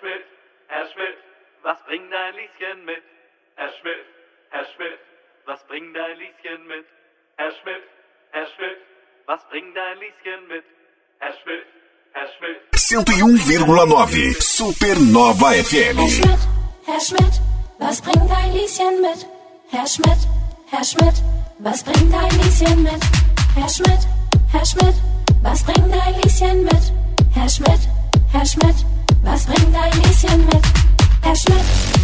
Schmidt, Herr Schmidt, was bringt dein Lieschen mit? Herr Schmidt, Herr Schmidt, was bringt dein Lieschen mit? Herr Schmidt, Herr Schmidt, was bringt dein Lieschen mit? Herr Schmidt, Herr Schmidt. 101,9 Supernova FM. Herr Schmidt, Herr Schmidt, was bringt dein Lieschen mit? Herr Schmidt, Herr Schmidt, was bringt dein Lieschen mit? Herr Schmidt, Herr Schmidt, was bringt dein Lieschen mit? Herr Schmidt, Herr Schmidt, was bringt dein Lieschen mit? Er Schmidt.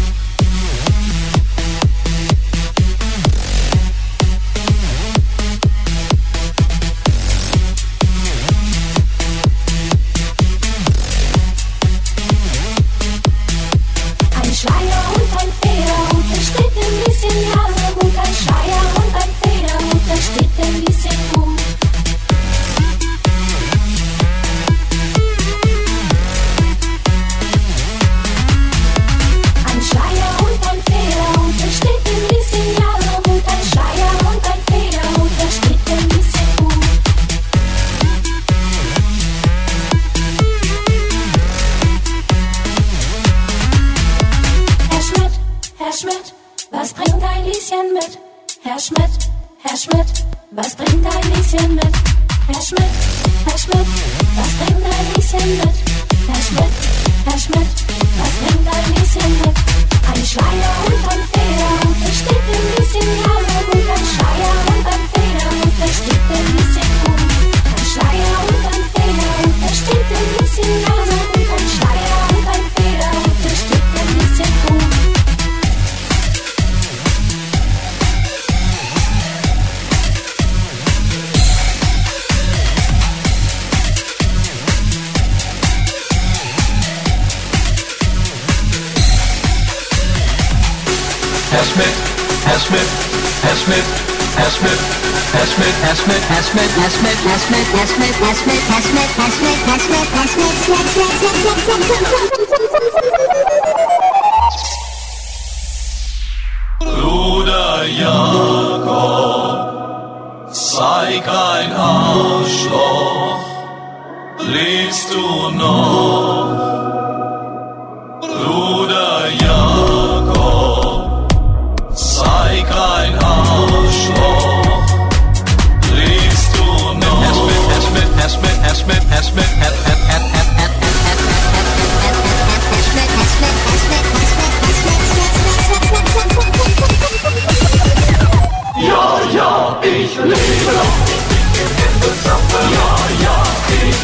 Lieschen mit? Herr Schmidt, Herr Schmidt, was bringt dein Lieschen mit? Herr Schmidt, Herr Schmidt, was bringt dein Lieschen mit? Herr Schmidt, Herr Schmidt, was bringt dein Lieschen mit? Ein Schleier und ein Federhut, da steht dem Lieschen Jahrhut. Ein Schleier und ein Federhut, da steht dem Lieschen gut. Ein Schleier und ein Federhut, da steht dem Lieschen Jahrhut. Thank you.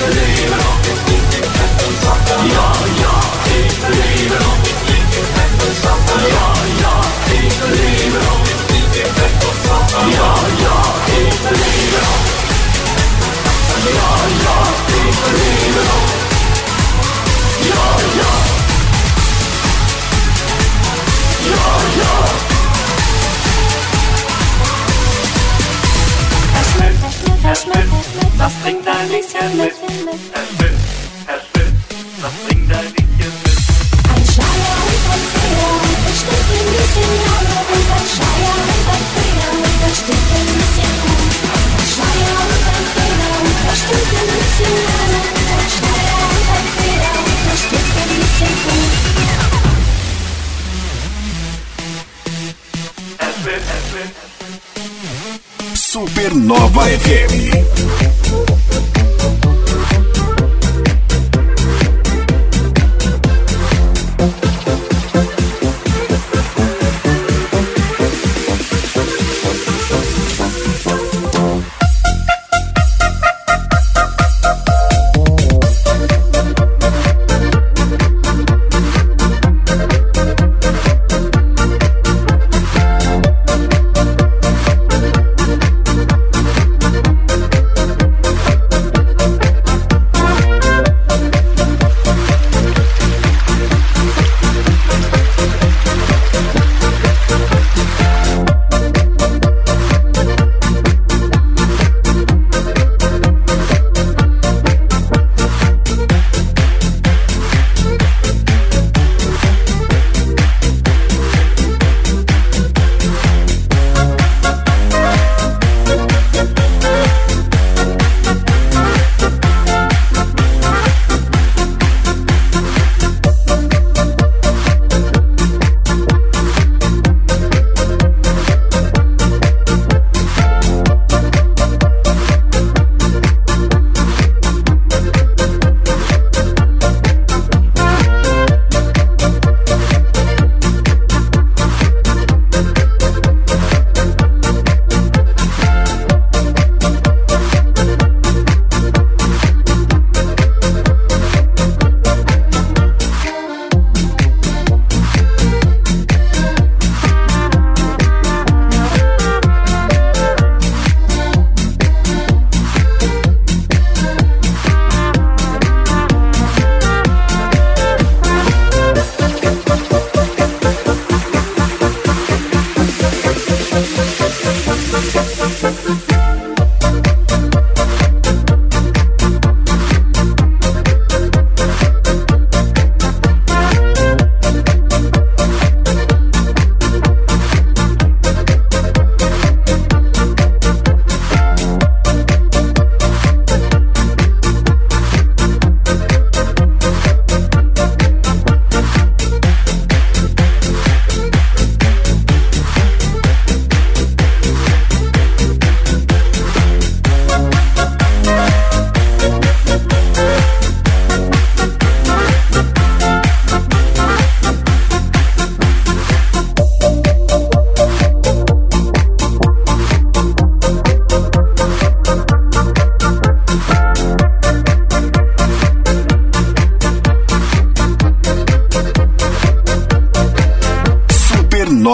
Leave it all. Nova FM.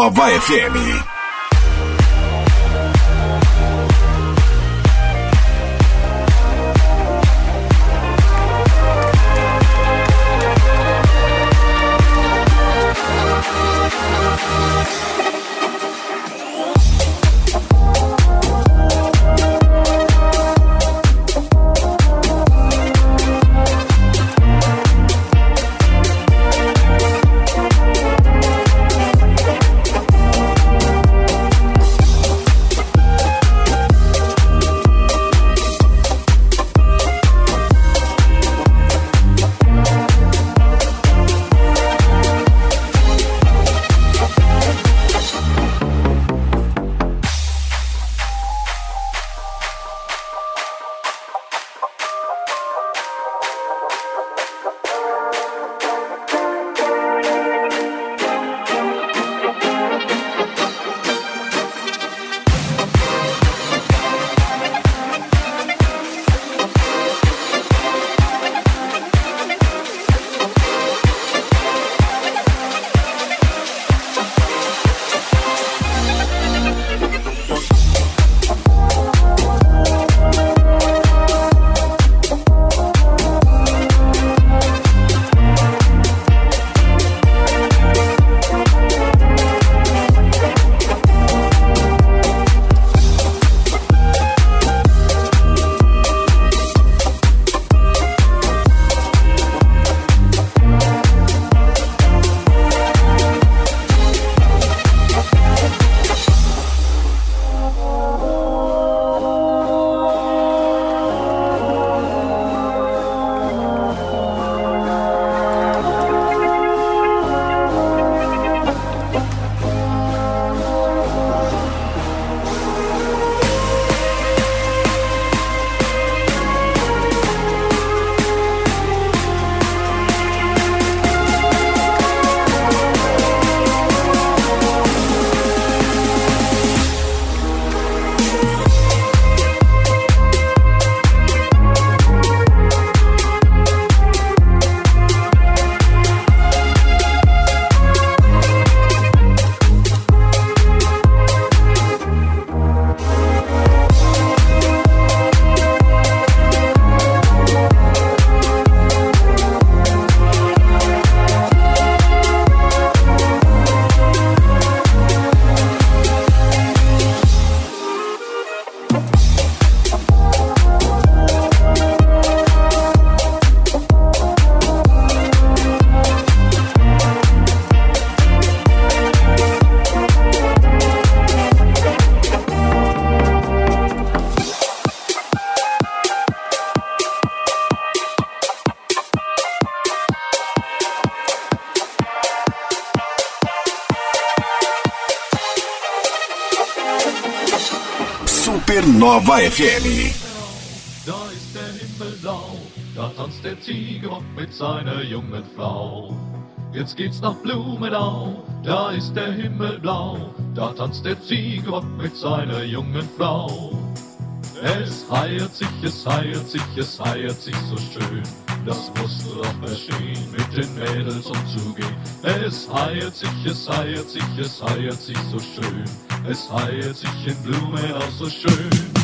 Supernova FM. Nova FM. Da ist der Himmel blau, da tanzt der Ziegenbock mit seiner jungen Frau. Jetzt geht's nach Blumenau, da ist der Himmel blau, da tanzt der Ziegenbock mit seiner jungen Frau. Es heiert sich, es heiert sich, es heiert sich so schön. Das musst du doch verstehen, mit den Mädels umzugehen. Es heiert sich, es heiert sich, es heiert sich so schön. Es heiert sich in Blumenau so schön. Schön,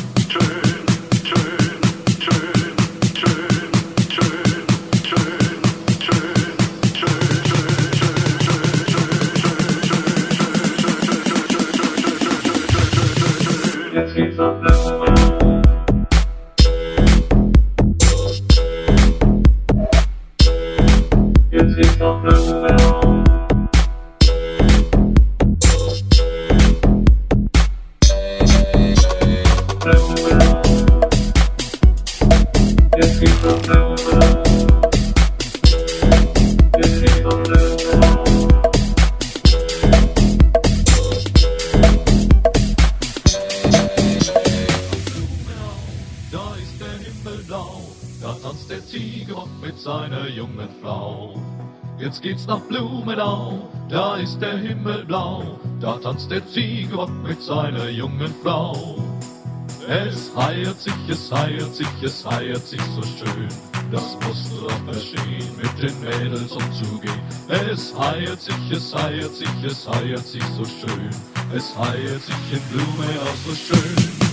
Jetzt geht's nach Blumenau, da ist der Himmel blau, da tanzt der Ziegenbock mit seiner jungen Frau. Es heiert sich, es heiert sich, es heiert sich so schön. das musst du doch verstehen, mit den Mädels umzugehen. Es heiert sich, es heiert sich, es heiert sich so schön. Es heiert sich in Blume auch so schön.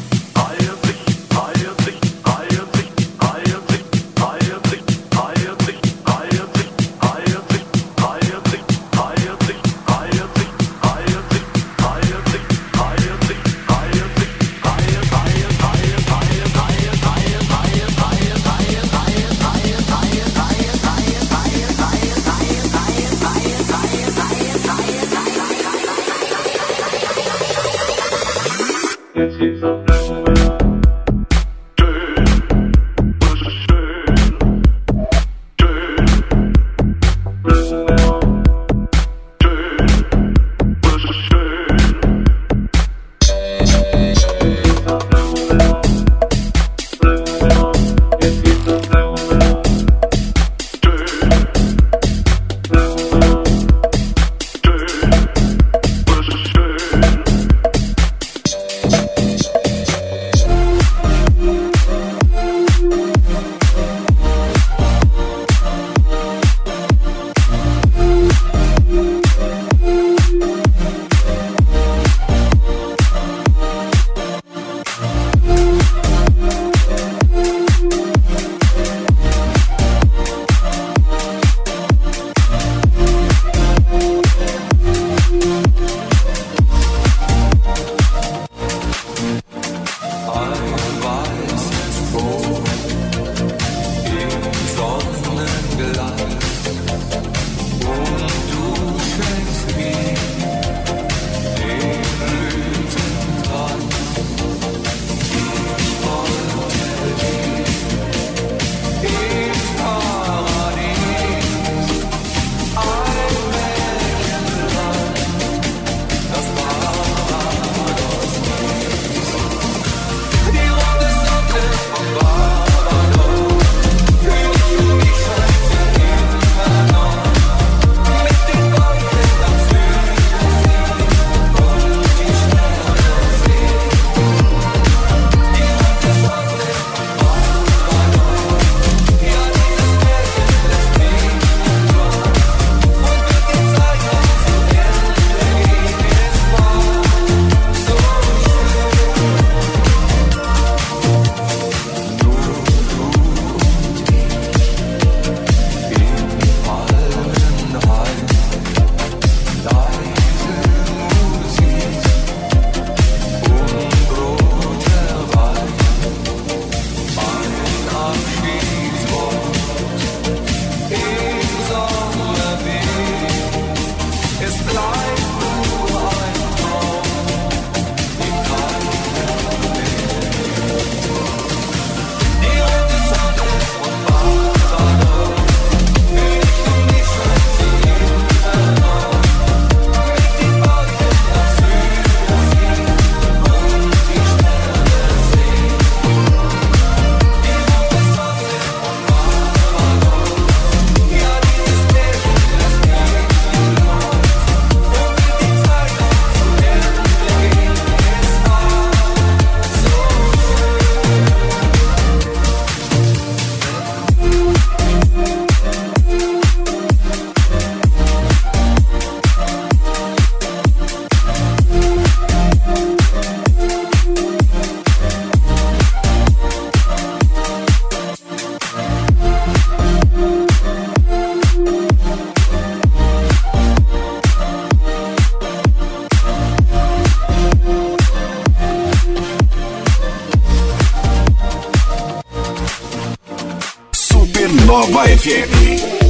Nova FM.